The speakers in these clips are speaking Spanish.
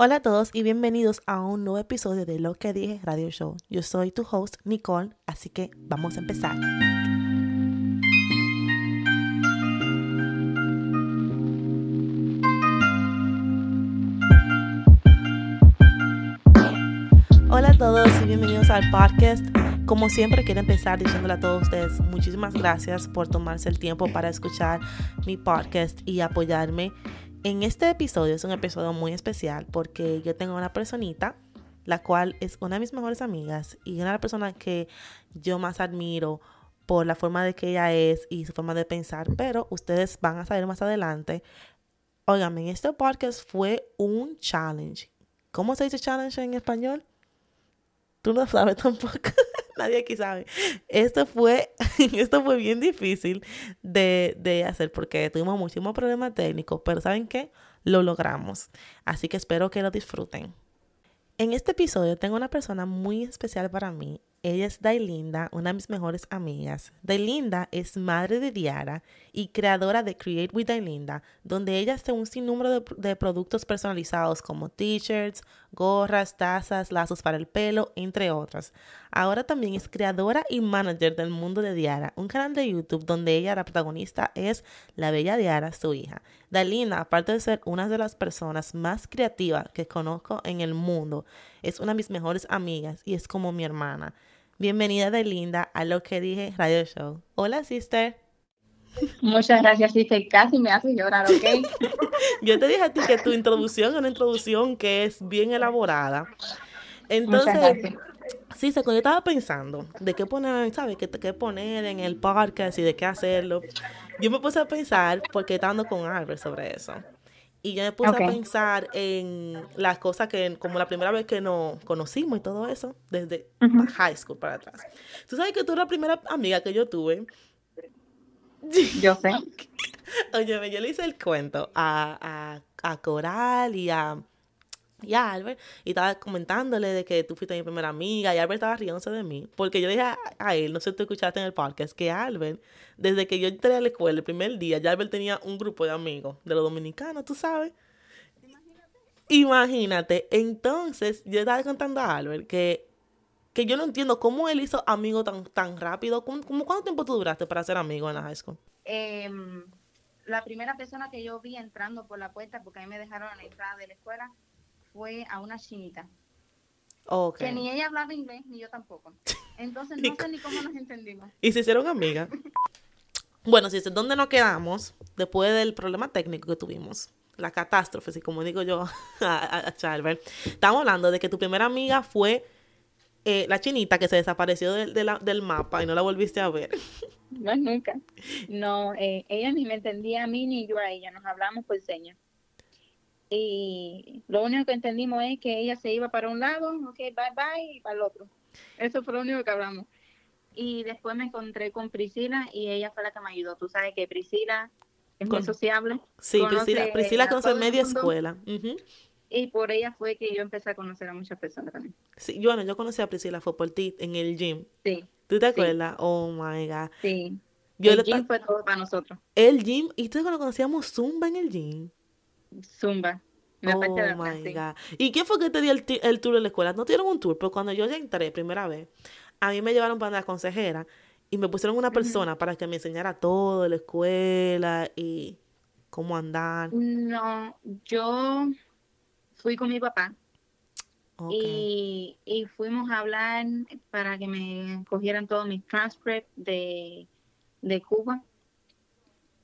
Hola a todos y bienvenidos a un nuevo episodio de Lo que dije Radio Show. Yo soy tu host Nicole, así que vamos a empezar. Hola a todos y bienvenidos al podcast. Como siempre quiero empezar diciéndole a todos ustedes muchísimas gracias por tomarse el tiempo para escuchar mi podcast y apoyarme en este episodio es un episodio muy especial porque yo tengo una personita, la cual es una de mis mejores amigas y una de las personas que yo más admiro por la forma de que ella es y su forma de pensar, pero ustedes van a saber más adelante. Óigame, este podcast fue un challenge. ¿Cómo se dice challenge en español? Tú no sabes tampoco. Nadie aquí sabe. Esto fue, esto fue bien difícil de, de hacer porque tuvimos muchísimos problemas técnicos, pero ¿saben qué? Lo logramos. Así que espero que lo disfruten. En este episodio tengo una persona muy especial para mí ella es Dailinda, una de mis mejores amigas. Dailinda es madre de Diara y creadora de Create with Dailinda, donde ella hace un sinnúmero de, de productos personalizados como t-shirts, gorras, tazas, lazos para el pelo, entre otras. Ahora también es creadora y manager del mundo de Diara, un canal de YouTube donde ella, la protagonista, es la bella Diara, su hija. Dailinda, aparte de ser una de las personas más creativas que conozco en el mundo, es una de mis mejores amigas y es como mi hermana. Bienvenida de Linda a lo que dije Radio Show. Hola, sister. Muchas gracias, sister. Casi me hace llorar, ¿ok? Yo te dije a ti que tu introducción es una introducción que es bien elaborada. Entonces, sí, se, cuando yo estaba pensando de qué poner, ¿sabes? ¿Qué, qué poner en el podcast y de qué hacerlo. Yo me puse a pensar, porque estaba hablando con Albert sobre eso. Y yo me puse a pensar en las cosas que, como la primera vez que nos conocimos y todo eso, desde high school para atrás. Tú sabes que tú eres la primera amiga que yo tuve. Yo sé. Oye, yo le hice el cuento a, a, a Coral y a y a Albert, y estaba comentándole de que tú fuiste mi primera amiga, y Albert estaba riéndose de mí, porque yo dije a, él, no sé si tú escuchaste en el podcast, que Albert, desde que yo entré a la escuela el primer día, ya Albert tenía un grupo de amigos de los dominicanos, tú sabes. Imagínate. Entonces, yo estaba contando a Albert que, que yo no entiendo cómo él hizo amigos tan, tan rápido. ¿Cómo, cuánto tiempo tú duraste para ser amigo en la high school? Em, la primera persona que yo vi entrando por la puerta, porque a mí me dejaron a la entrada de la escuela, fue a una chinita. Que ni ella hablaba inglés, ni yo tampoco. Entonces no sé ni cómo nos entendimos. Y se hicieron amigas. bueno, si es donde nos quedamos, después del problema técnico que tuvimos, la catástrofe, así como digo yo a, Charver, estamos hablando de que tu primera amiga fue eh, la chinita que se desapareció del mapa y no la volviste a ver. No, nunca. No, eh, ella ni me entendía a mí ni yo a ella, nos hablamos por señas. Y lo único que entendimos es que ella se iba para un lado, ok, bye bye, y para el otro. Eso fue lo único que hablamos. Y después me encontré con Priscila y ella fue la que me ayudó. Tú sabes que Priscila es muy sociable. Sí, Priscila, Priscila conoce media escuela. Y por ella fue que yo empecé a conocer a muchas personas también. Sí, bueno, yo conocí a Priscila, fue por ti, en el gym. Sí. ¿Tú te acuerdas? Oh, my God. Sí. el gym fue todo para nosotros. El gym, ¿y tú cuando conocíamos Zumba en el gym? Zumba. Oh my God. ¿Y quién fue que te dio el, el, tour de la escuela? No te dieron un tour, pero cuando yo ya entré primera vez, a mí me llevaron para la consejera y me pusieron una persona para que me enseñara todo de la escuela y cómo andar. No, yo fui con mi papá y, y, fuimos a hablar para que me cogieran todos mis transcripts de, de Cuba,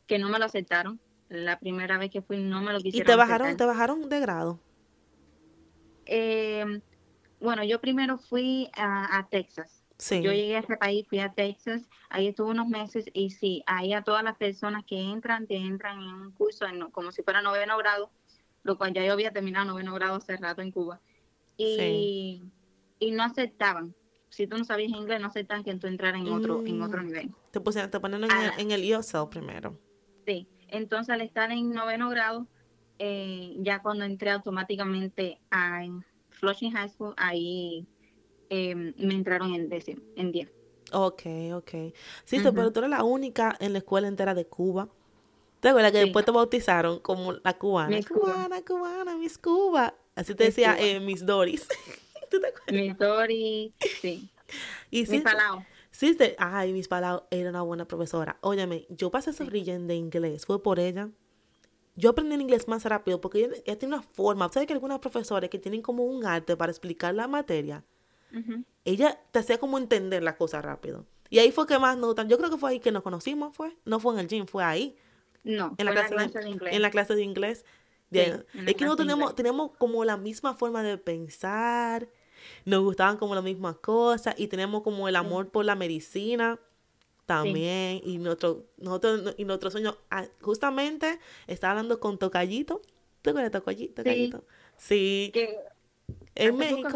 que no me lo aceptaron la primera vez que fui no me lo quisieron. ¿Y te bajaron, te bajaron de grado? Eh, bueno, yo primero fui a, Texas. Sí. Yo llegué a ese país, fui a Texas, ahí estuve unos meses y sí, ahí a todas las personas que entran, te entran en un curso como si fuera noveno grado, lo cual ya yo había terminado noveno grado hace rato en Cuba. Y, y no aceptaban. Si tú no sabías inglés, no aceptaban que tú entraras en otro, en otro mm. nivel. Te, pusieron, te ponen en, el, en el ESL primero. Sí. Entonces, al estar en noveno grado, eh, ya cuando entré automáticamente a Flushing High School, ahí em, me entraron en décimo, en 10. Ok, ok. Sí, pero tú eres la única en la escuela entera de Cuba. ¿Te acuerdas que después te bautizaron como la cubana? cubana, cubana, Miss Cuba. Así te decía eh, Miss Doris. ¿Tú te acuerdas? Miss Doris, sí. Y sí, Sí, ay, Miss Palau era una buena profesora. Óyeme, yo pasé ese brillen de inglés, fue por ella. Yo aprendí el inglés más rápido porque ella, tiene una forma. ¿Sabes que algunas profesores que tienen como un arte para explicar la materia? Ella te hacía como entender las cosas rápido. Y ahí fue que más notan. Yo creo que fue ahí que nos conocimos, fue. No fue en el gym, fue ahí. No, en la, clase, de, inglés. En la clase de inglés. es que nosotros tenemos, tenemos como la misma forma de pensar, nos gustaban como las mismas cosas y tenemos como el amor por la medicina también y nuestro nosotros y nuestro sueño ah, justamente estaba hablando con Tocayito ¿te acuerdas de Tocayito? sí, sí. en México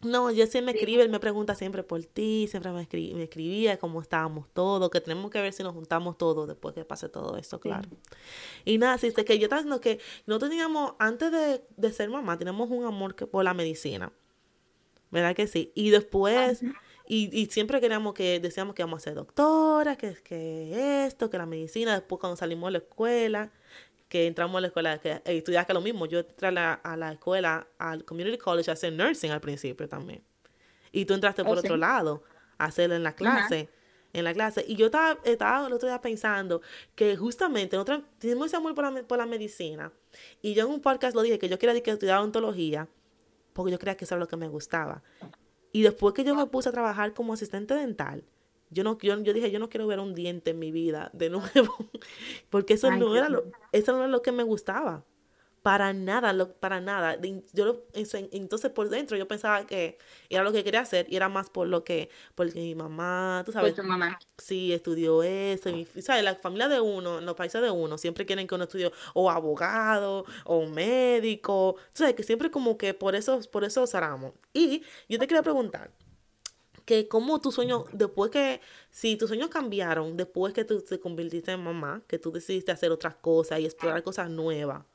no, yo sí me escribe, él me pregunta siempre por ti, siempre me, me escribía cómo estábamos todos, que tenemos que ver si nos juntamos todos después que pase todo esto, claro. Y nada, sí, que yo estaba diciendo que no teníamos, antes de, de ser mamá, teníamos un amor que, por la medicina. ¿Verdad que sí? Y después, y, y, siempre queríamos que, decíamos que íbamos a ser doctora, que, que esto, que la medicina, después cuando salimos de la escuela, que entramos a la escuela, que eh, que lo mismo, yo entré a la, a la escuela, al community college a hacer nursing al principio también. Y tú entraste por oh, otro lado, a hacerlo en la clase. En la clase. Y yo estaba, estaba el otro día pensando que justamente nosotros tenemos ese amor por la, por la medicina. Y yo en un podcast lo dije que yo quería que estudiar odontología porque yo creía que eso era lo que me gustaba. Y después que yo me puse a trabajar como asistente dental, yo no yo, yo dije, yo no quiero ver un diente en mi vida de nuevo, porque eso no era lo eso no era lo que me gustaba para nada, lo, para nada. Yo entonces por dentro yo pensaba que era lo que quería hacer y era más por lo que, porque mi mamá, tú sabes. tu mamá. Sí, estudió eso. Y, ¿sabes? La familia de uno, en los países de uno, siempre quieren que uno estudie o abogado o médico. Tú sabes que siempre como que por eso, por eso zaramos. Y yo te quería preguntar, que cómo tu sueño, después que, si tus sueños cambiaron, después que tú te convirtiste en mamá, que tú decidiste hacer otras cosas y explorar cosas nuevas,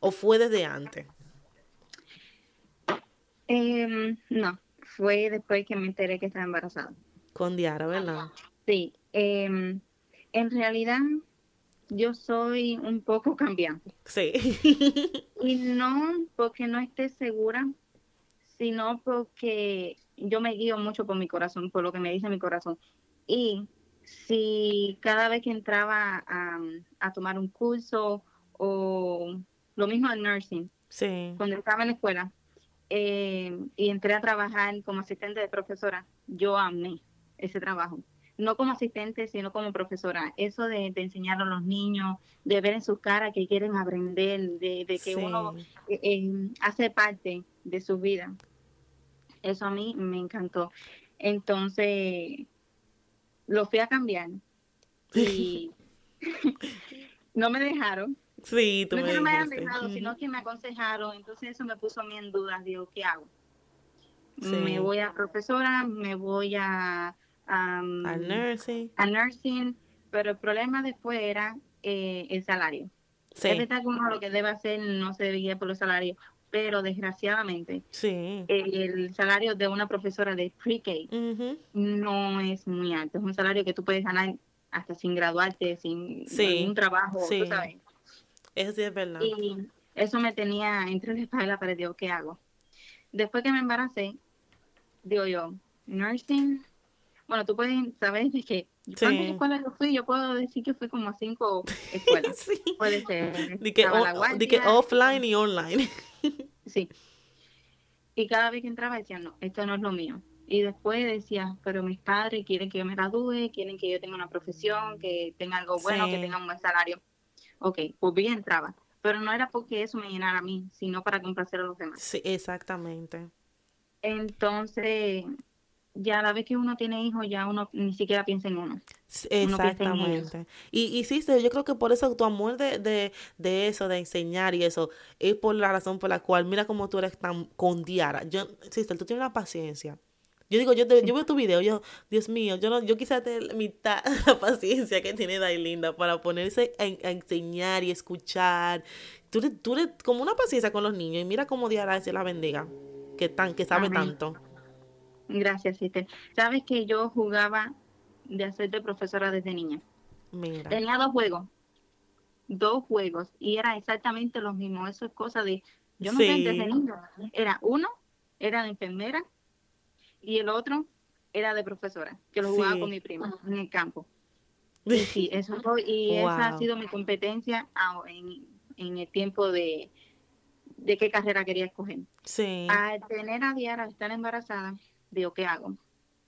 ¿O fue desde antes? Em, no, fue después que me enteré que estaba embarazada. Con Diara, ¿verdad? Sí. Em, en realidad, yo soy un poco cambiante. Sí. y no porque no esté segura, sino porque yo me guío mucho por mi corazón, por lo que me dice mi corazón. Y si cada vez que entraba a, a tomar un curso o lo mismo en nursing. Sí. Cuando estaba en la escuela eh, y entré a trabajar como asistente de profesora, yo amé ese trabajo. No como asistente, sino como profesora. Eso de, enseñar a los niños, de ver en sus caras que quieren aprender, de, que uno eh, eh, hace parte de su vida. Eso a mí me encantó. Entonces, lo fui a cambiar y no me dejaron Sí, tú no me, que me hayan dejado, sino que me aconsejaron. Entonces eso me puso a mí en dudas. Digo, ¿qué hago? Me voy a profesora, me voy a... a nursing. A nursing. Pero el problema después era eh, el salario. Sí. Es verdad uno lo que debe hacer no se debe por los salarios, pero desgraciadamente sí. el salario de una profesora de pre-K no es muy alto. Es un salario que tú puedes ganar hasta sin graduarte, sin un trabajo, tú sabes. Eso sí es verdad. Y eso me tenía entre la espalda para Dios, ¿qué hago? Después que me embaracé, digo yo, nursing, bueno, tú puedes saber de que ¿Cuántas escuelas yo fui? Yo puedo decir que fui como a cinco escuelas. sí. Puede ser. De que, offline y online. sí. Y cada vez que entraba decía, no, esto no es lo mío. Y después decía, pero mis padres quieren que yo me gradúe, quieren que yo tenga una profesión, que tenga algo bueno, que tenga un buen salario ok, pues bien entraba. Pero no era porque eso me llenara a mí, sino para complacer a los demás. Sí, exactamente. Entonces, ya a la vez que uno tiene hijos, ya uno ni siquiera piensa en uno. exactamente. y, y sí, yo creo que por eso tu amor de, de, de, eso, de enseñar y eso, es por la razón por la cual, mira cómo tú eres tan con Diara. Yo, sí, tú tienes una paciencia yo digo, yo, yo veo tu video, yo, Dios mío, yo no, yo quisiera tener mitad la paciencia que tiene Dailinda para ponerse a, enseñar y escuchar. Tú, tú eres como una paciencia con los niños y mira cómo Diara se la bendiga, que, tan, que sabe tanto. Gracias, Sister. Sabes que yo jugaba de hacerte profesora desde niña. Mira. Tenía dos juegos, dos juegos, y era exactamente lo mismo. Eso es cosa de Yo no sé de niño. Era uno, era de enfermera, y el otro era de profesora, que lo jugaba con mi prima en el campo. Y sí, eso y esa ha sido mi competencia en, en el tiempo de, de qué carrera quería escoger. Sí. Al tener a Diara, estar embarazada, digo, ¿qué hago?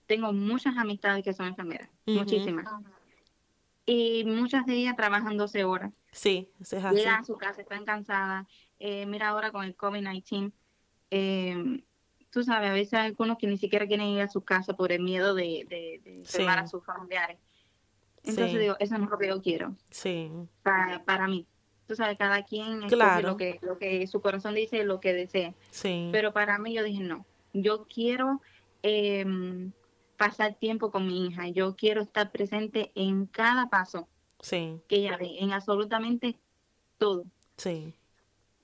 Tengo muchas amistades que son enfermeras, muchísimas. Y muchas de ellas trabajan 12 horas. Sí, es así. Llegan a su casa, están cansadas. Eh, mira ahora con el COVID-19, eh, tú sabes, a veces hay algunos que ni siquiera quieren ir a su casa por el miedo de, de, enfermar a sus familiares. Entonces digo, eso no es lo que yo quiero. Sí. Para, para mí. Tú sabes, cada quien claro. lo que, lo que su corazón dice, lo que desea. Sí. Pero para mí yo dije, no, yo quiero em, pasar tiempo con mi hija, yo quiero estar presente en cada paso sí. que ella ve, en absolutamente todo. Sí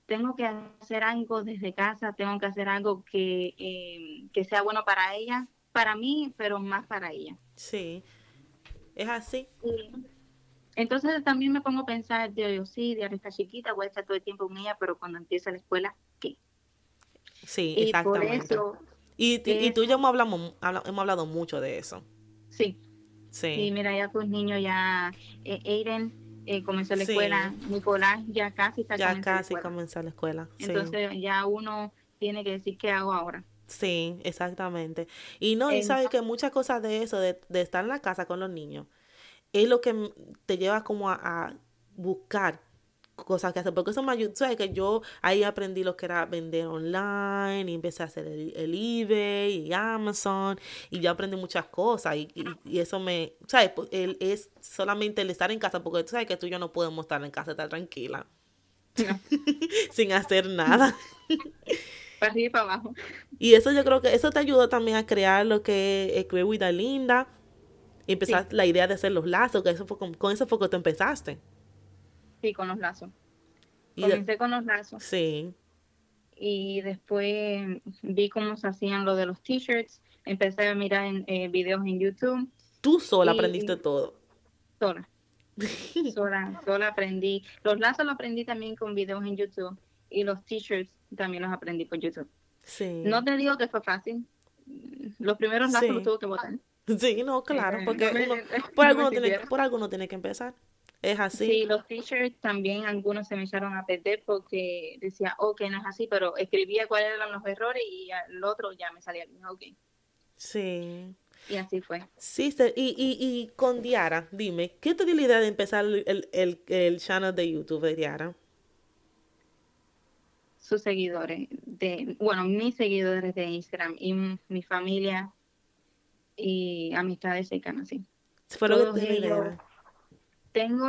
tengo que hacer algo desde casa, tengo que hacer algo que, eh, que sea bueno para ella, para mí, pero más para ella. Sí, es así. Entonces también me pongo a pensar, yo, sí, Diana está chiquita, voy a estar todo el tiempo con ella, pero cuando empiece la escuela, ¿qué? Sí, exactamente. y, y, tú y yo hemos, hablamos, hemos hablado mucho de eso. Sí. Sí. mira, ya tus niños ya, eh, Aiden eh, comenzó la escuela, Nicolás ya casi está Ya casi comenzó la escuela. Entonces ya uno tiene que decir qué hago ahora. Sí, exactamente. Y no, y sabes que muchas cosas de eso, de, de, estar en la casa con los niños, es lo que te lleva como a buscar cosas que hacer, porque eso me ayudó, sabes que yo ahí aprendí lo que era vender online y empecé a hacer el, eBay y Amazon y yo aprendí muchas cosas y, y, eso me, sabes, pues, es solamente el estar en casa, porque tú sabes que tú y yo no podemos estar en casa, estar tranquila, sin hacer nada. para arriba y para abajo. Y eso yo creo que eso te ayudó también a crear lo que es with Linda y empezar la idea de hacer los lazos, que eso fue con, con eso fue que tú empezaste. Sí, con los lazos. Comencé con los lazos. Sí. Y después vi cómo se hacían lo de los t-shirts. Empecé a mirar en, eh, videos en YouTube. Tú sola aprendiste todo. Sola. sola, sola aprendí. Los lazos los aprendí también con videos en YouTube. Y los t-shirts también los aprendí por YouTube. Sí. No te digo que fue fácil. Los primeros lazos los tuve que botar. Sí, no, claro, eh, porque por, algo tiene, por algo no tiene que empezar. Es así. Sí, los t-shirts también algunos se me echaron a perder porque decía, ok, no es así, pero escribía cuáles eran los errores y el otro ya me salía bien, ok. Sí. Y así fue. Sí, y, y, y con Diara, dime, ¿qué te dio la idea de empezar el, el, el channel de YouTube de Diara? Sus seguidores, de, bueno, mis seguidores de Instagram y mi familia y amistades cercanas, sí. Fue lo que te dio tengo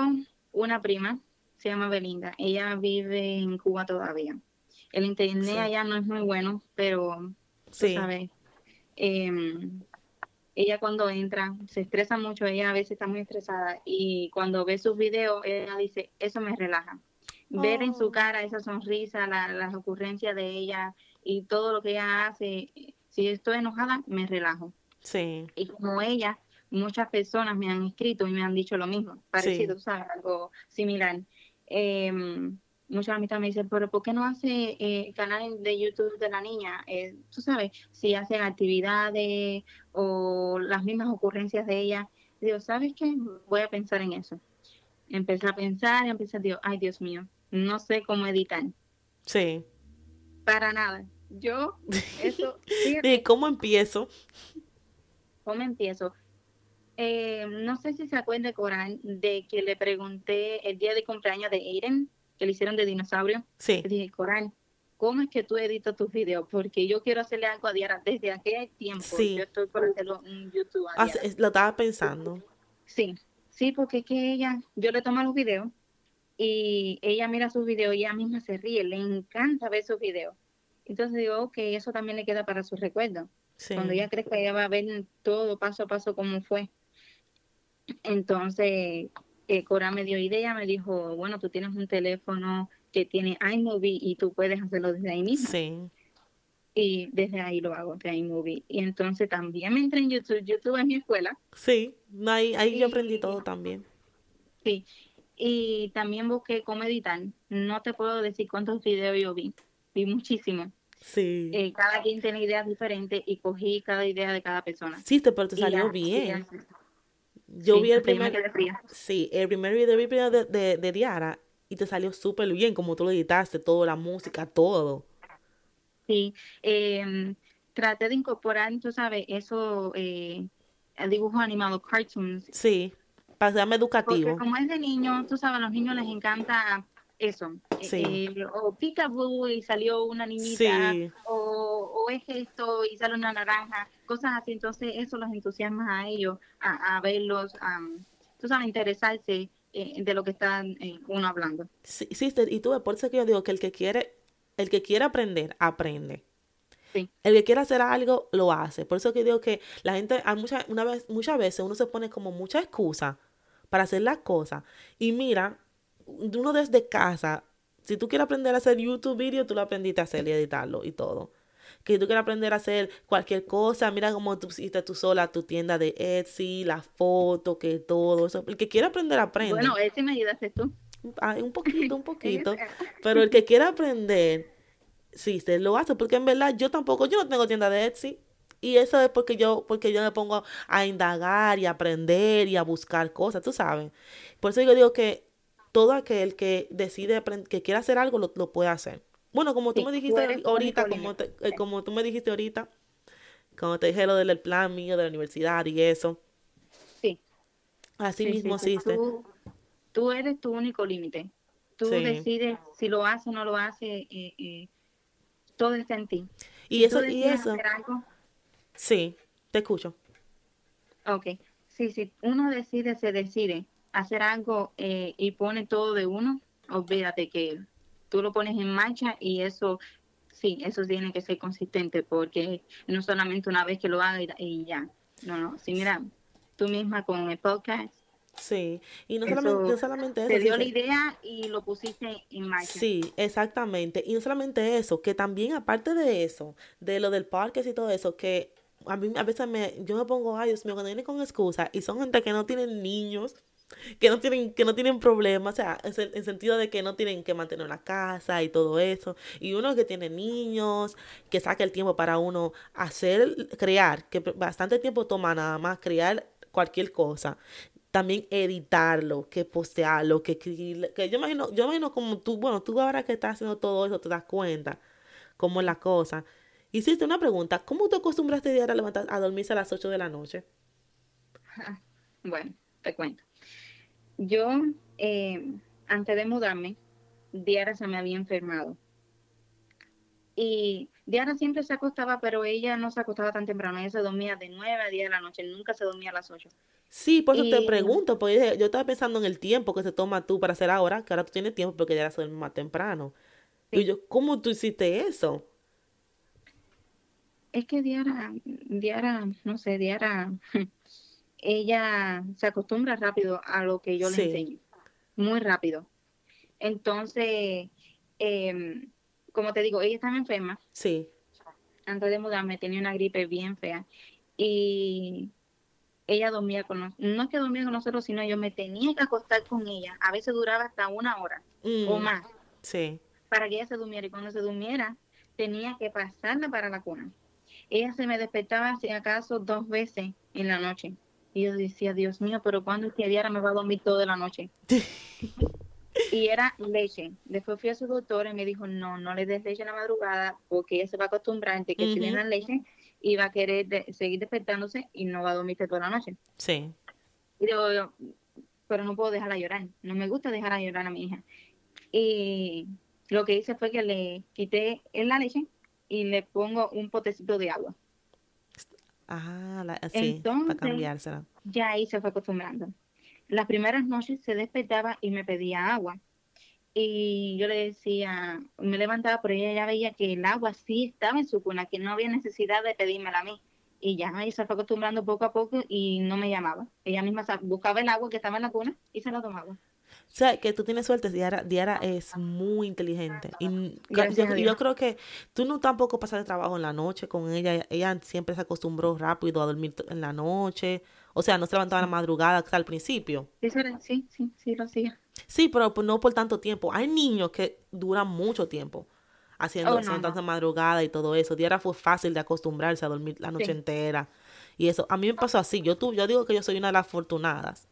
una prima, se llama Belinda. Ella vive en Cuba todavía. El internet allá no es muy bueno, pero, sí. sabes, em, ella cuando entra se estresa mucho, ella a veces está muy estresada y cuando ve sus videos, ella dice, eso me relaja. Ver en su oh. cara esa sonrisa, las ocurrencias de ella y todo lo que ella hace, si estoy enojada, me relajo. Sí. Y como ella muchas personas me han escrito y me han dicho lo mismo, parecido, ¿sabes? Algo similar. Eh, muchas amigas me dicen, pero ¿por qué no hace eh, canal de YouTube de la niña? Eh, tú sabes, si hacen actividades o las mismas ocurrencias de ella. Digo, ¿sabes qué? Voy a pensar en eso. Empecé a pensar y empecé a decir, ay Dios mío, no sé cómo editar. Sí. Para nada. Yo, eso... ¿Y cómo empiezo? ¿Cómo empiezo? Eh, no sé si se acuerda, Corán, de que le pregunté el día de cumpleaños de Aiden, que le hicieron de dinosaurio. Sí. Le dije, Corán, ¿cómo es que tú editas tus videos? Porque yo quiero hacerle algo a Diara desde aquel tiempo. Sí. Yo estoy por hacerlo en YouTube. Ah, lo estaba pensando. Sí, sí, porque es que ella, yo le tomo los videos y ella mira sus videos y ella misma se ríe, le encanta ver sus videos. Entonces digo, ok, eso también le queda para su recuerdo. Sí. Cuando ella crezca, ella va a ver todo paso a paso cómo fue. Entonces, eh, Cora me dio idea, me dijo, bueno, tú tienes un teléfono que tiene iMovie y tú puedes hacerlo desde ahí mismo. Sí. Y desde ahí lo hago, de iMovie. Y entonces también me entré en YouTube. YouTube es mi escuela. Sí, ahí, ahí yo aprendí todo también. Sí. Y también busqué cómo editar. No te puedo decir cuántos videos yo vi. vi muchísimo. Sí. Eh, cada quien tiene ideas diferentes y cogí cada idea de cada persona. Sí, pero te salió bien. Yo vi el primer, sí, el primer video de, de, de Diara y te salió súper bien, como tú lo editaste, toda la música, todo. Sí, eh, traté de incorporar, tú sabes, eso, eh, el dibujo animado, cartoons. Sí, para educativo. Porque como es de niños, tú sabes, a los niños les encanta eso. Eh, sí. Eh, o Peekaboo y salió una niñita, o, o, es esto y sale una naranja, cosas así. Entonces eso los entusiasma a ellos, a, verlos, a, tú sabes, interesarse eh, de lo que están uno hablando. Sí, sí, y tú, por eso que yo digo que el que quiere, el que quiere aprender, aprende. Sí. El que quiere hacer algo, lo hace. Por eso que digo que la gente, mucha, una vez, muchas veces uno se pone como mucha excusa para hacer las cosas. Y mira, uno desde casa, si tú quieres aprender a hacer YouTube video, tú lo aprendiste a hacer y editarlo y todo. Que tú quieres aprender a hacer cualquier cosa, mira cómo tú hiciste tú sola tu tienda de Etsy, la foto, que todo eso. El que quiere aprender, aprende. Bueno, Etsy me ayudaste tú. un poquito, un poquito. pero el que quiera aprender, sí, se lo hace. Porque en verdad yo tampoco, yo no tengo tienda de Etsy. Y eso es porque yo, porque yo me pongo a indagar y a aprender y a buscar cosas, tú sabes. Por eso yo digo que todo aquel que decide que quiera hacer algo lo, lo puede hacer. Bueno, como tú me dijiste ahorita, como, eh, como tú me dijiste ahorita, como te dije lo del plan mío de la universidad y eso. Sí. Así mismo sí, tú, tú, eres tu único límite. Tú decides si lo hace o no lo hace, eh, eh, todo está en ti. Y eso, y eso. Sí, te escucho. Ok. Sí, si uno decide, se decide hacer algo eh, y pone todo de uno, olvídate que tú lo pones en marcha y eso, sí, eso tiene que ser consistente porque no solamente una vez que lo haga y, ya. No, no, sí, mira, tú misma con el podcast. Sí, y no solamente, solamente, eso. Te dio la idea y lo pusiste en marcha. Sí, exactamente. Y no solamente eso, que también aparte de eso, de lo del podcast y todo eso, que a mí a veces me, yo me pongo, ay Dios mío, cuando vienen con excusa y son gente que no tienen niños, que no tienen, que no tienen problemas, o sea, en el sentido de que no tienen que mantener una casa y todo eso. Y uno que tiene niños, que saca el tiempo para uno hacer, crear, que bastante tiempo toma nada más crear cualquier cosa. También editarlo, que postearlo, que que yo imagino, yo imagino como tú, bueno, tú ahora que estás haciendo todo eso te das cuenta cómo es la cosa. Hiciste una pregunta, ¿cómo te acostumbraste a levantar a dormirse a las 8 de la noche? Bueno, te cuento. Yo, eh, antes de mudarme, Diara se me había enfermado. Y Diara siempre se acostaba, pero ella no se acostaba tan temprano. Ella se dormía de 9 a 10 de la noche, nunca se dormía a las 8. Sí, por eso te pregunto, porque yo estaba pensando en el tiempo que se toma tú para hacer ahora, que ahora tú tienes tiempo porque Diara se duerme más temprano. Y yo, ¿cómo tú hiciste eso? Es que Diara, Diara, no sé, Diara ella se acostumbra rápido a lo que yo le enseño, muy rápido. Entonces, em, como te digo, ella estaba enferma. Sí. Antes de mudarme tenía una gripe bien fea y ella dormía con nosotros. No es que dormía con nosotros, sino yo me tenía que acostar con ella. A veces duraba hasta una hora o mm, más. Sí. Para que ella se durmiera. Y cuando se durmiera, tenía que pasarla para la cuna. Ella se me despertaba, si acaso, dos veces en la noche. Y yo decía, Dios mío, pero ¿cuándo este día me va a dormir toda la noche? y era leche. Después fui a su doctor y me dijo, no, no le des leche en la madrugada porque ella se va a acostumbrar a que si le dan leche y va a querer seguir despertándose y no va a dormirte toda la noche. Sí. Y digo, pero no puedo dejarla llorar. No me gusta dejar llorar a mi hija. Y lo que hice fue que le quité la leche y le pongo un potecito de agua. Ah, sí, para cambiársela. Ya ahí se fue acostumbrando. Las primeras noches se despertaba y me pedía agua. Y yo le decía, me levantaba, pero ella ya veía que el agua sí estaba en su cuna, que no había necesidad de pedírmela a mí. Y ya ahí se fue acostumbrando poco a poco y no me llamaba. Ella misma buscaba el agua que estaba en la cuna y se la tomaba. O sea, que tú tienes suerte, Diara, Diara es muy inteligente. Y yo, creo que tú no tampoco pasas de trabajo en la noche con ella. Ella siempre se acostumbró rápido a dormir en la noche. O sea, no se levantaba a la madrugada hasta el principio. Sí, sí, sí, lo hacía. Sí, pero no por tanto tiempo. Hay niños que duran mucho tiempo. haciendo oh, tanta madrugada y todo eso. Diara fue fácil de acostumbrarse a dormir la noche entera. Y eso, a mí me pasó así. Yo, tú, yo digo que yo soy una de las afortunadas.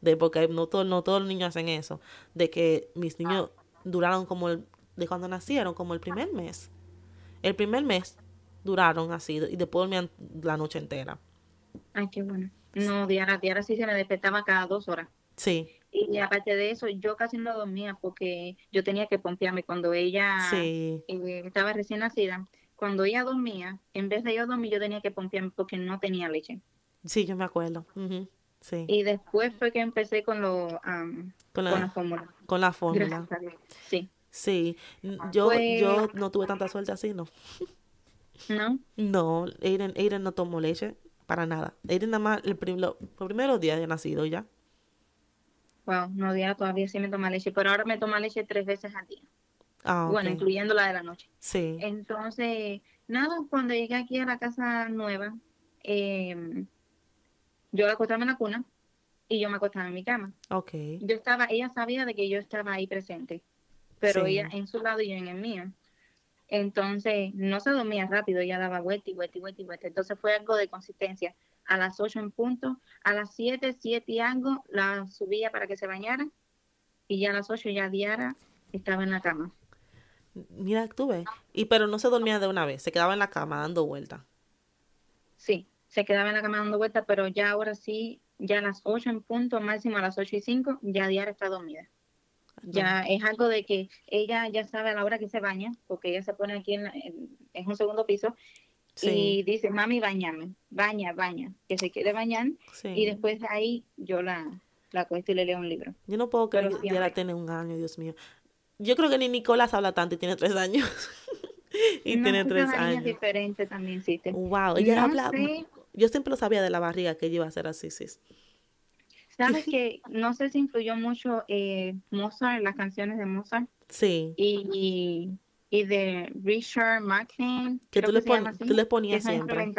De, porque no, todo, no todos los niños hacen eso. De que mis niños duraron como el, de cuando nacieron, como el primer mes. El primer mes duraron así y después dormían la noche entera. Ay, qué bueno. No, Diara, Diara sí se me despertaba cada dos horas. Sí. Y aparte de eso, yo casi no dormía porque yo tenía que pompearme cuando ella eh, estaba recién nacida. Cuando ella dormía, en vez de yo dormir, yo tenía que pompearme porque no tenía leche. Sí, yo me acuerdo. Sí. Y después fue que empecé con, lo, con, la, fórmula. Con la fórmula. Sí. Sí. Yo, yo no tuve tanta suerte así, ¿no? ¿No? No, Aiden, Aiden no tomó leche para nada. Aiden nada más el los primeros días de nacido ya. Wow, no, día todavía sí me toma leche, pero ahora me toma leche tres veces al día. Ah, bueno, incluyendo la de la noche. Sí. Entonces, nada, cuando llegué aquí a la casa nueva, eh, yo la acostaba en la cuna y yo me acostaba en mi cama. Ok. Yo estaba, ella sabía de que yo estaba ahí presente, pero ella en su lado y yo en el mío. Entonces, no se dormía rápido, ella daba vuelta y vuelta y vuelta y vuelta. Entonces fue algo de consistencia. A las 8 en punto, a las 7, 7 y algo, la subía para que se bañara y ya a las 8 ya diara estaba en la cama. Mira, tú ves. Y pero no se dormía de una vez, se quedaba en la cama dando vuelta. Sí, se quedaba en la cama dando vuelta, pero ya ahora sí, ya a las 8 en punto, máximo a las 8 y 5, ya Diara está dormida. Ya es algo de que ella ya sabe a la hora que se baña, porque ella se pone aquí en, en, un segundo piso y dice, mami, bañame, baña, baña, que se quiere bañar. Y después de ahí yo la, la cuesto y le leo un libro. Yo no puedo creer que ya la tiene un año, Dios mío. Yo creo que ni Nicolás habla tanto y tiene tres años. y tiene tres años. diferente también, sí. Wow, ella habla... Yo siempre lo sabía de la barriga que ella iba a ser así, sí. Sabes que no sé si influyó mucho eh, Mozart, las canciones de Mozart. Sí. Y, y, de Richard McLean. Que, tú, le tú le ponías siempre.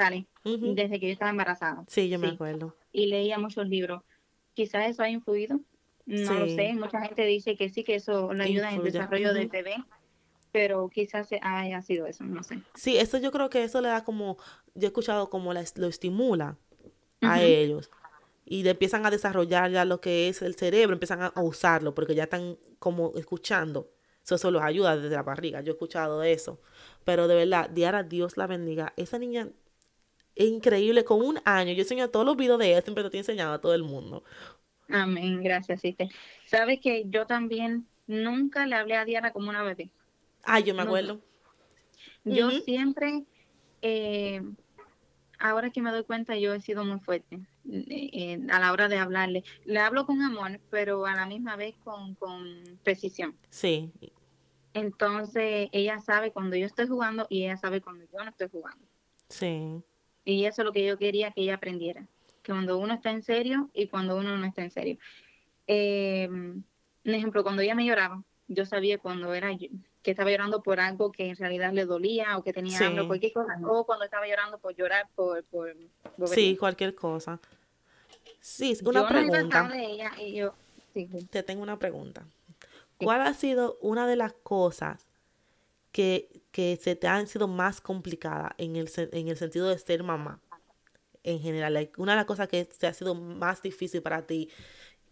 Desde que yo estaba embarazada. Sí, yo me acuerdo. Y leía muchos libros. Quizás eso ha influido. No lo sé. Mucha gente dice que sí, que eso le ayuda en el desarrollo de TV pero quizás haya sido eso, no sé. Sí, eso yo creo que eso le da como, yo he escuchado como lo estimula a ellos y empiezan a desarrollar ya lo que es el cerebro, empiezan a, usarlo porque ya están como escuchando. Eso, eso los ayuda desde la barriga. Yo he escuchado eso. Pero de verdad, Diara, Dios la bendiga. Esa niña es increíble. Con un año, yo enseño todos los videos de ella, siempre te he enseñado a todo el mundo. Amén, gracias, Siste. Sabes que yo también nunca le hablé a Diana como una bebé. Ah, yo me acuerdo. Yo siempre, eh, ahora que me doy cuenta, yo he sido muy fuerte a la hora de hablarle. Le hablo con amor, pero a la misma vez con, precisión. Sí. Entonces, ella sabe cuando yo estoy jugando y ella sabe cuando yo no estoy jugando. Sí. Y eso es lo que yo quería que ella aprendiera. Que cuando uno está en serio y cuando uno no está en serio. Eh, un ejemplo, cuando ella me lloraba, yo sabía cuando era que estaba llorando por algo que en realidad le dolía o que tenía hambre o cualquier cosa, o cuando estaba llorando por llorar por... por, sí, cualquier cosa. Sí, una pregunta. Te tengo una pregunta. ¿Cuál ha sido una de las cosas que, que se te han sido más complicadas en el, en el sentido de ser mamá? En general, una de las cosas que se ha sido más difícil para ti,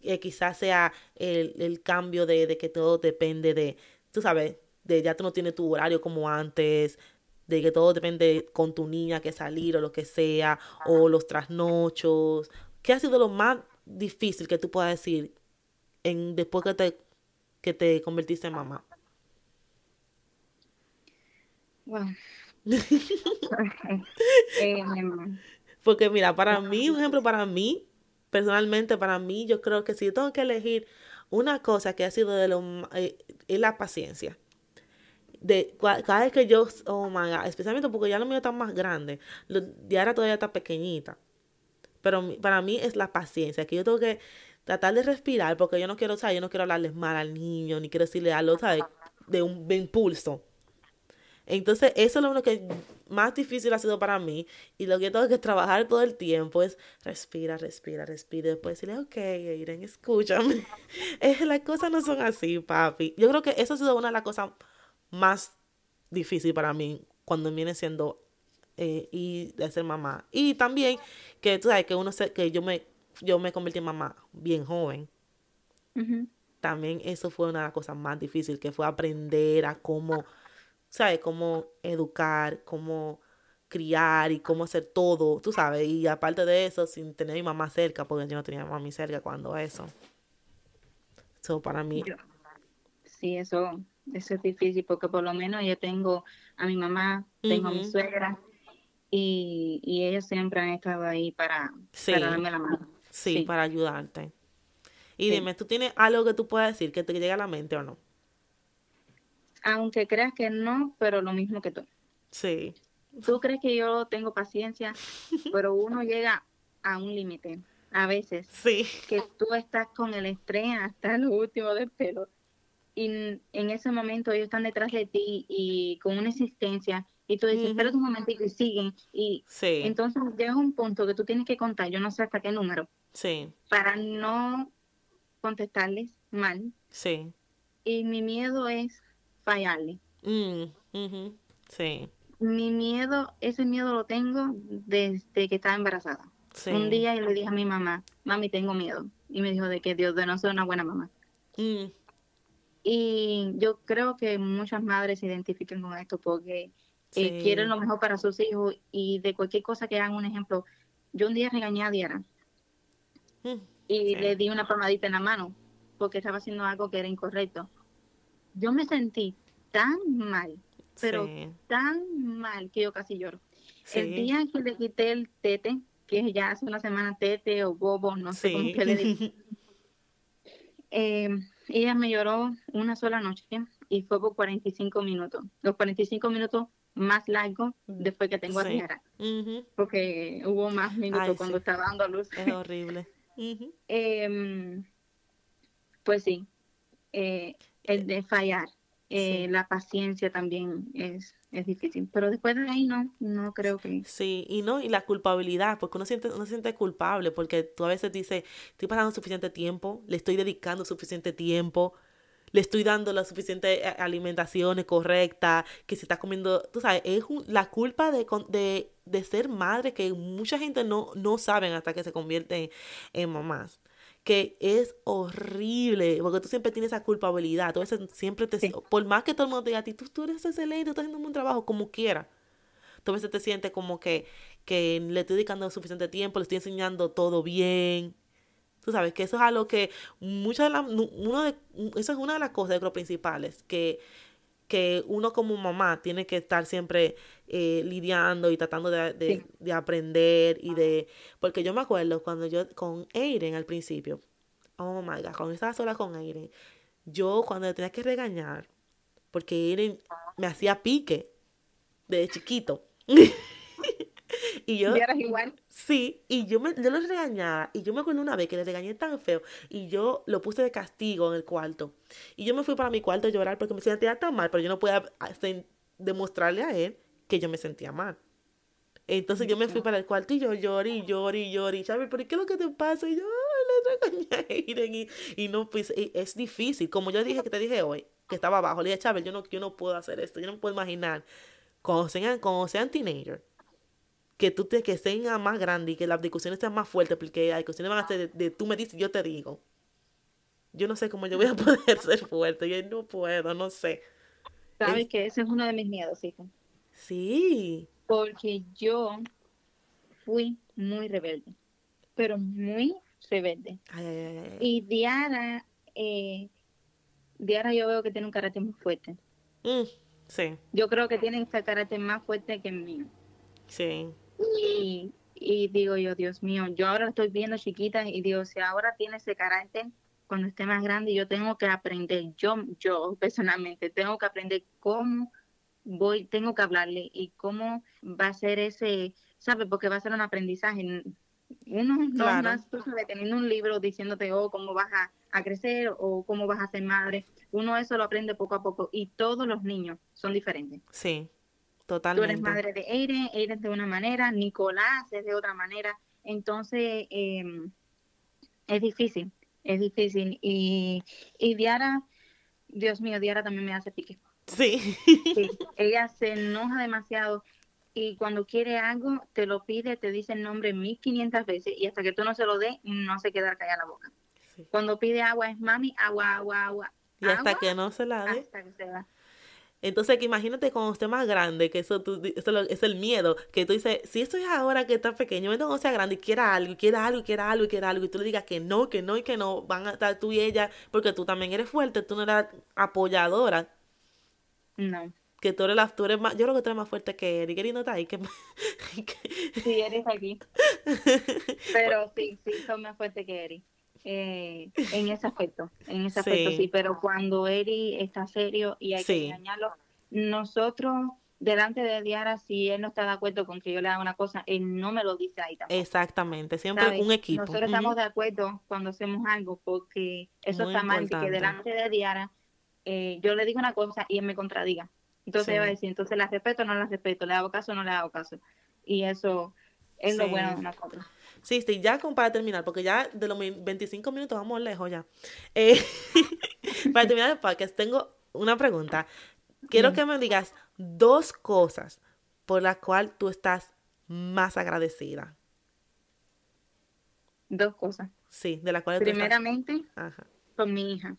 eh, quizás sea el, el cambio de, de, que todo depende de, tú sabes, de ya tú no tienes tu horario como antes, de que todo depende con tu niña que salir o lo que sea, o los trasnochos. ¿Qué ha sido lo más difícil que tú puedas decir en, después que te, que te convertiste en mamá? Em, Porque mira, para mí, un ejemplo, para mí, personalmente, para mí, yo creo que si yo tengo que elegir una cosa que ha sido de lo eh, es la paciencia de cada vez que yo, oh my God, especialmente porque ya lo mío está más grande, ahora todavía está pequeñita. Pero para mí es la paciencia, que yo tengo que tratar de respirar porque yo no quiero, ¿sabes? Yo no quiero hablarles mal al niño, ni quiero decirle algo, ¿sabes? De un impulso. Entonces, eso es lo que más difícil ha sido para mí. Y lo que tengo que trabajar todo el tiempo es respira, respira, respira. Y después decirle, ok, Irene, escúchame. las cosas no son así, papi. Yo creo que eso ha sido una de las cosas más difícil para mí cuando viene siendo eh, y de ser mamá. Y también que tú sabes que uno se, que yo me yo me convertí en mamá bien joven. También eso fue una de las cosas más difíciles, que fue aprender a cómo, ¿sabes? Cómo educar, cómo criar y cómo hacer todo, tú sabes. Y aparte de eso, sin tener a mi mamá cerca, porque yo no tenía a mamá cerca cuando eso. Eso para mí. Sí, eso, eso es difícil, porque por lo menos yo tengo a mi mamá, tengo a mi suegra, y, y ellos siempre han estado ahí para, darme la mano. Sí, para ayudarte. Y dime, ¿tú tienes algo que tú puedas decir que te llegue a la mente o no? Aunque creas que no, pero lo mismo que tú. Sí. Tú crees que yo tengo paciencia, pero uno llega a un límite a veces. Sí. Que tú estás con el estrés hasta lo último del pelo. Y en ese momento ellos están detrás de ti y con una existencia y tú dices, espera un momentito y siguen. Y entonces llega un punto que tú tienes que contar, yo no sé hasta qué número. Sí. Para no contestarles mal. Sí. Y mi miedo es fallarle. Mm, sí. Mi miedo, ese miedo lo tengo desde que estaba embarazada. Un día yo le dije a mi mamá, mami, tengo miedo. Y me dijo de que Dios de no ser una buena mamá. Mm. Y yo creo que muchas madres se identifiquen con esto porque eh, quieren lo mejor para sus hijos y de cualquier cosa que hagan un ejemplo. Yo un día regañé a Diana mm, y le di una palmadita en la mano porque estaba haciendo algo que era incorrecto. Yo me sentí tan mal, pero tan mal que yo casi lloro. El día que le quité el tete, que ya hace una semana tete o bobo, no sé cómo que le dije, eh, ella me lloró una sola noche y fue por 45 minutos. Los 45 minutos más largo después que tengo a Tiara. Porque hubo más minutos cuando estaba dando a luz. Es horrible. Em, pues sí, eh, el de fallar, eh, la paciencia también es, es difícil. Pero después de ahí no, no creo que... Sí, y no, y la culpabilidad, porque uno siente, uno se siente culpable, porque tú a veces dices, estoy pasando suficiente tiempo, le estoy dedicando suficiente tiempo, le estoy dando la suficiente eh, alimentación correcta, que se está comiendo, tú sabes, es la culpa de, de, de, ser madre que mucha gente no, no saben hasta que se convierte en, mamás que es horrible, porque tú siempre tienes esa culpabilidad, tú siempre te, por más que todo el mundo te diga a ti, tú, tú eres excelente, tú estás haciendo un buen trabajo, como quiera, tú a veces te sientes como que, que le estoy dedicando suficiente tiempo, le estoy enseñando todo bien, Tú sabes que eso es algo que muchas de las, uno de, eso es una de las cosas, principales, que, que uno como mamá tiene que estar siempre eh, lidiando y tratando de, de, aprender y de, porque yo me acuerdo cuando yo, con Aiden al principio, oh my God, cuando estaba sola con Aiden, yo cuando tenía que regañar, porque Aiden me hacía pique de chiquito. y yo... igual? Sí, y yo, me, yo lo regañaba. Y yo me acuerdo una vez que le regañé tan feo. Y yo lo puse de castigo en el cuarto. Y yo me fui para mi cuarto a llorar porque me sentía tan mal. Pero yo no podía demostrarle a él que yo me sentía mal. Entonces yo me fui para el cuarto y yo lloré y lloré y lloré. ¿Sabes? ¿Pero qué es lo que te pasa? Y yo le regañé y, y no, pues es difícil. Como yo dije que te dije hoy, que estaba abajo. Le dije, Chávez, yo no, yo no puedo hacer esto. Yo no puedo imaginar cuando sean, cuando sean teenagers que tú te que sean más grande y que las discusiones sean más fuertes, porque las discusiones van a ser de, tú me dices, yo te digo. Yo no sé cómo yo voy a poder ser fuerte, yo no puedo, no sé. Sabes que ese es uno de mis miedos, hija. Sí. Porque yo fui muy rebelde, pero muy rebelde. y Diana, eh, Diana yo veo que tiene un carácter muy fuerte. Mm, sí. Yo creo que tiene este carácter más fuerte que el mío. Sí. Y, digo yo, Dios mío, yo ahora estoy viendo chiquita y digo, si ahora tiene ese carácter, cuando esté más grande, yo tengo que aprender, yo, yo personalmente, tengo que aprender cómo voy, tengo que hablarle y cómo va a ser ese, ¿sabes? Porque va a ser un aprendizaje. Uno no más, tú sabes, teniendo un libro diciéndote, oh, cómo vas a, a, crecer o cómo vas a ser madre. Uno eso lo aprende poco a poco y todos los niños son diferentes. Sí. Tú eres madre de Aiden, Aiden de una manera, Nicolás es de otra manera. Entonces, em, es difícil, es difícil. Y, y Diara, Dios mío, Diara también me hace pique. Sí. sí. Ella se enoja demasiado y cuando quiere algo te lo pide, te dice el nombre 1500 veces y hasta que tú no se lo des, no se queda callada la boca. Cuando pide agua es mami, agua, agua, agua. Y hasta que no se la dé. Hasta que se da. Entonces, que imagínate cuando esté más grande, que eso, tú, eso es el miedo, que tú dices, si esto es ahora que está pequeño, cuando sea grande y quiera algo, y quiera algo, y quiera algo, y quiera algo, y tú le digas que no, que no, y que no, van a estar tú y ella, porque tú también eres fuerte, tú no eres apoyadora. No. Que tú eres, la, tú eres más, yo creo que tú eres más fuerte que Eri, Eri no está ahí. Que, Sí, eres aquí. Pero sí, sí, son más fuertes que Eri. Eh, en ese aspecto, en ese aspecto sí, pero cuando Eri está serio y hay que engañarlo, nosotros delante de Diara, si él no está de acuerdo con que yo le haga una cosa, él no me lo dice ahí tampoco. Exactamente, siempre un equipo. Nosotros estamos de acuerdo cuando hacemos algo, porque eso está mal, que delante de Diara eh, yo le digo una cosa y él me contradiga. Entonces va a decir, entonces la respeto o no la respeto, le hago caso o no le hago caso. Y eso es lo bueno de una cosa. Sí, sí, ya para terminar, porque ya de los 25 minutos vamos lejos ya. Eh, para terminar el podcast, tengo una pregunta. Quiero que me digas dos cosas por las cuales tú estás más agradecida. Dos cosas. Sí, de las cuales Primeramente, con mi hija.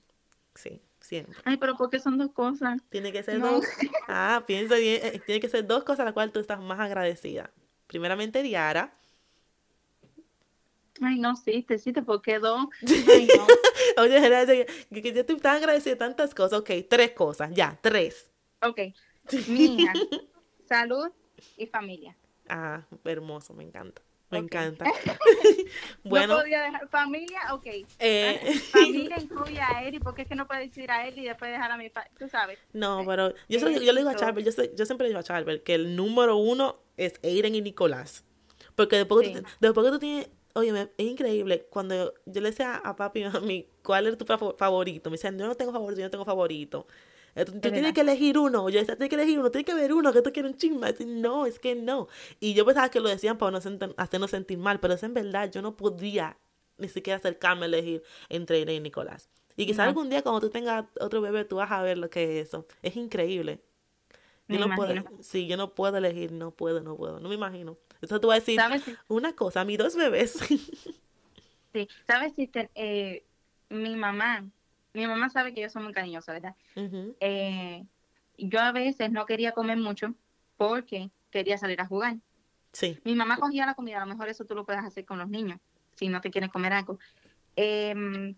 Sí, siempre. Ay, pero ¿por qué son dos cosas? Tiene que ser dos. Ah, piensa bien. Eh, tiene que ser dos cosas a las cuales tú estás más agradecida. Primeramente, Diara. Ay, no, sí, te sí, ¿por qué dos? Oye, que, que yo estoy tan agradecida de tantas cosas. Ok, tres cosas, ya, tres. Ok. Hija, salud y familia. Ah, hermoso, me encanta. Me encanta. bueno. ¿No podía dejar familia? Ok. Eh. Familia incluye a Eri, porque es que no puede decir a Eri y después dejar a mi padre, tú sabes. No, pero yo, yo le digo a Charbel, yo, yo siempre le digo a Charbel que el número uno es Aiden y Nicolás. Porque después, que, después que tú tienes Oye, es increíble. Cuando yo le decía a papi y a mí, ¿cuál es tu favorito? Me decían, yo no tengo favorito, yo no tengo favorito. Tú, tienes que elegir uno. Yo decía, tienes que elegir uno, tienes que ver uno, que tú quieres un chisme. No, es que no. Y yo pensaba que lo decían para no hacernos sentir mal, pero es en verdad, yo no podía ni siquiera acercarme a elegir entre Irene y Nicolás. Y quizás algún día cuando tú tengas otro bebé, tú vas a ver lo que es eso. Es increíble. Yo no puedo, sí, yo no puedo elegir, no puedo, no puedo, no me imagino. Eso tú vas a decir una cosa, mis dos bebés. sí, sabes, si eh, mi mamá mi mamá sabe que yo soy muy cariñosa, ¿verdad? Eh, yo a veces no quería comer mucho porque quería salir a jugar. Sí. Mi mamá cogía la comida, a lo mejor eso tú lo puedes hacer con los niños, si no te quieren comer algo. Em,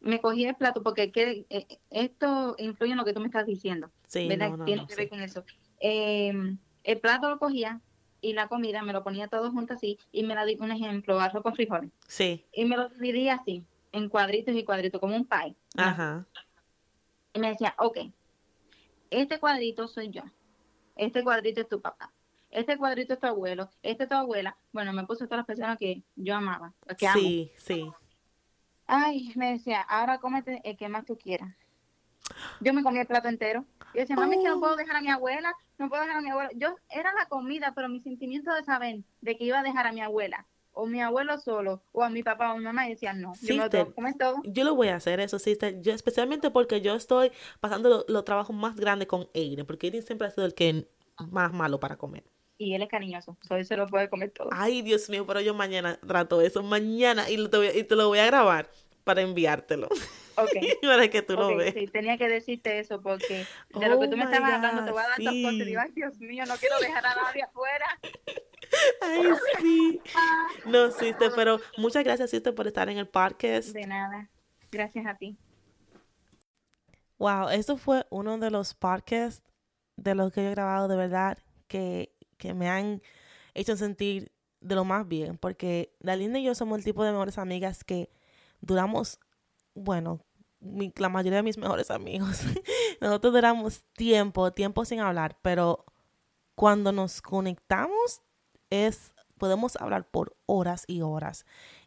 me cogía el plato porque eh, esto influye en lo que tú me estás diciendo. Sí, ¿verdad? Tiene que ver con eso. Em, el plato lo cogía y la comida me lo ponía todo junto así y me la di un ejemplo, arroz con frijoles. Sí. Y me lo dividía así en cuadritos y cuadritos, como un pie. Ajá. Y me decía, ok, este cuadrito soy yo, este cuadrito es tu papá, este cuadrito es tu abuelo, este es tu abuela. Bueno, me puso todas las personas que yo amaba, que Sí, sí. Ay, me decía, ahora cómete el que más tú quieras. Yo me comía el plato entero. Y decía, mami, que no puedo oh. dejar a mi abuela, no puedo dejar a mi abuela. Yo, era la comida, pero mi sentimiento de saber de que iba a dejar a mi abuela o mi abuelo solo, o a mi papá o mi mamá, y decían, no, yo lo todo. Yo lo voy a hacer, eso sí, yo, especialmente porque yo estoy pasando los trabajos más grandes con Aiden, porque Aiden siempre ha sido el que más malo para comer. Y él es cariñoso, so él se lo puede comer todo. Ay, Dios mío, pero yo mañana trato eso, mañana, y, te, y te lo voy a grabar para enviártelo. Ok. para que tú lo veas. Sí, tenía que decirte eso porque de lo que tú me oh estabas hablando te voy a dar dos cosas. Y digo, ay, Dios mío, no quiero dejar a nadie afuera. Ay, sí. No, Sister, pero muchas gracias, Sister, por estar en el podcast. De nada. Gracias a ti. Wow, esto fue uno de los podcasts de los que yo he grabado de verdad que, que me han hecho sentir de lo más bien, porque Dalinda y yo somos el tipo de mejores amigas que duramos, bueno, la mayoría de mis mejores amigos, nosotros duramos tiempo, tiempo sin hablar, pero cuando nos conectamos es, podemos hablar por horas y horas.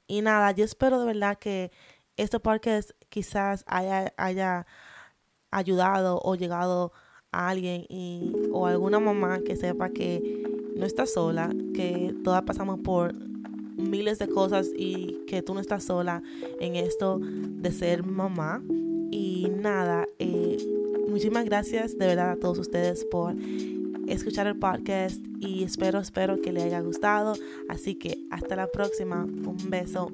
Y nada, yo espero de verdad que este podcast quizás haya, haya ayudado o llegado a alguien y, o alguna mamá que sepa que no está sola, que todas pasamos por miles de cosas y que tú no estás sola en esto de ser mamá. Y nada, eh, muchísimas gracias de verdad a todos ustedes por escuchar el podcast y espero, espero que les haya gustado. Así que hasta la próxima. Un beso.